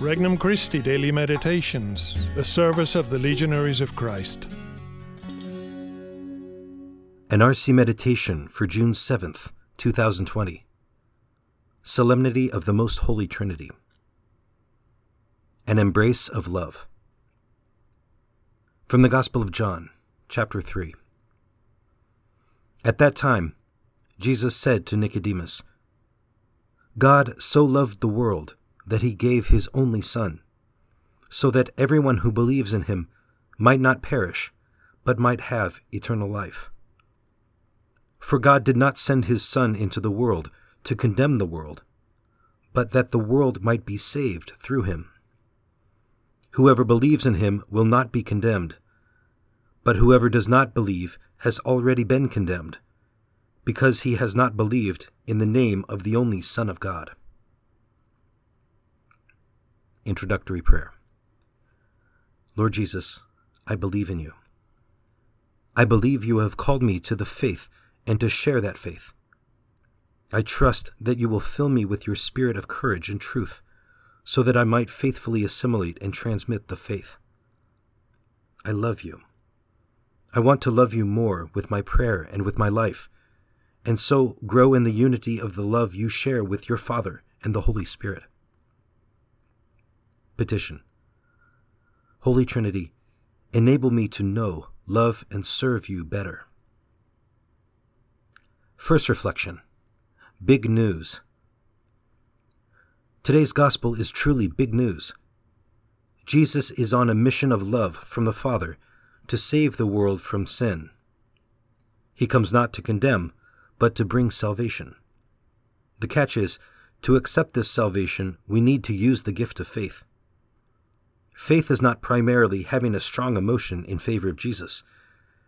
Regnum Christi Daily Meditations, the service of the Legionaries of Christ. An RC Meditation for June 7th, 2020. Solemnity of the Most Holy Trinity. An Embrace of Love. From the Gospel of John, chapter 3. At that time, Jesus said to Nicodemus, God so loved the world that he gave his only Son, so that everyone who believes in him might not perish, but might have eternal life. For God did not send his Son into the world to condemn the world, but that the world might be saved through him. Whoever believes in him will not be condemned, but whoever does not believe has already been condemned, because he has not believed in the name of the only Son of God. Introductory Prayer Lord Jesus, I believe in you. I believe you have called me to the faith and to share that faith. I trust that you will fill me with your spirit of courage and truth, so that I might faithfully assimilate and transmit the faith. I love you. I want to love you more with my prayer and with my life, and so grow in the unity of the love you share with your Father and the Holy Spirit. Petition Holy Trinity, enable me to know, love, and serve you better. First reflection Big news. Today's gospel is truly big news. Jesus is on a mission of love from the Father to save the world from sin. He comes not to condemn, but to bring salvation. The catch is, to accept this salvation, we need to use the gift of faith. Faith is not primarily having a strong emotion in favor of Jesus.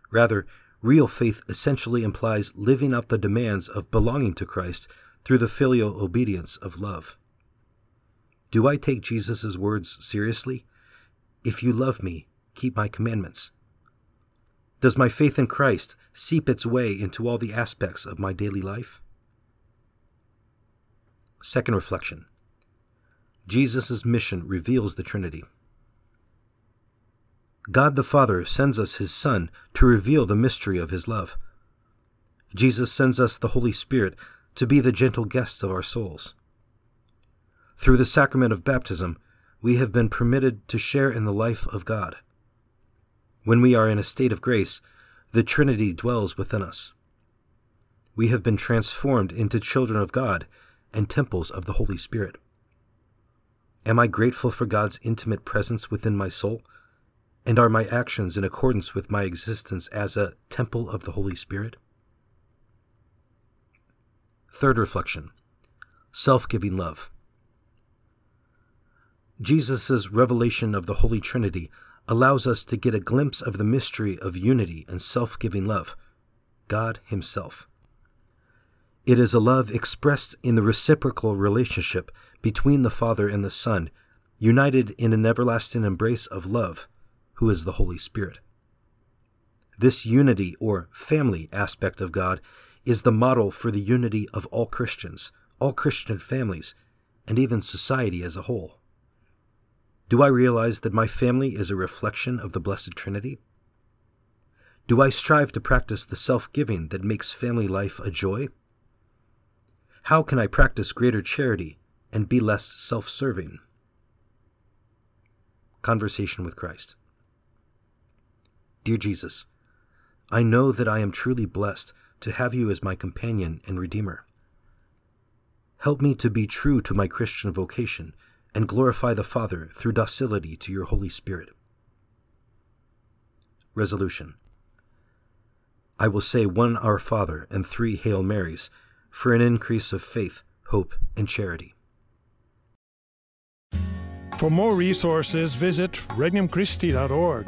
Rather, real faith essentially implies living out the demands of belonging to Christ through the filial obedience of love. Do I take Jesus' words seriously? If you love me, keep my commandments. Does my faith in Christ seep its way into all the aspects of my daily life? Second reflection Jesus' mission reveals the Trinity. God the Father sends us His Son to reveal the mystery of His love. Jesus sends us the Holy Spirit to be the gentle guest of our souls. Through the sacrament of baptism, we have been permitted to share in the life of God. When we are in a state of grace, the Trinity dwells within us. We have been transformed into children of God and temples of the Holy Spirit. Am I grateful for God's intimate presence within my soul? And are my actions in accordance with my existence as a temple of the Holy Spirit? Third reflection Self giving love. Jesus' revelation of the Holy Trinity allows us to get a glimpse of the mystery of unity and self giving love God Himself. It is a love expressed in the reciprocal relationship between the Father and the Son, united in an everlasting embrace of love who is the Holy Spirit. This unity or family aspect of God is the model for the unity of all Christians, all Christian families, and even society as a whole. Do I realize that my family is a reflection of the Blessed Trinity? Do I strive to practice the self giving that makes family life a joy? How can I practice greater charity and be less self serving? Conversation with Christ. Dear Jesus, I know that I am truly blessed to have you as my companion and Redeemer. Help me to be true to my Christian vocation and glorify the Father through docility to your Holy Spirit. Resolution I will say one Our Father and three Hail Marys for an increase of faith, hope, and charity. For more resources, visit regnumchristi.org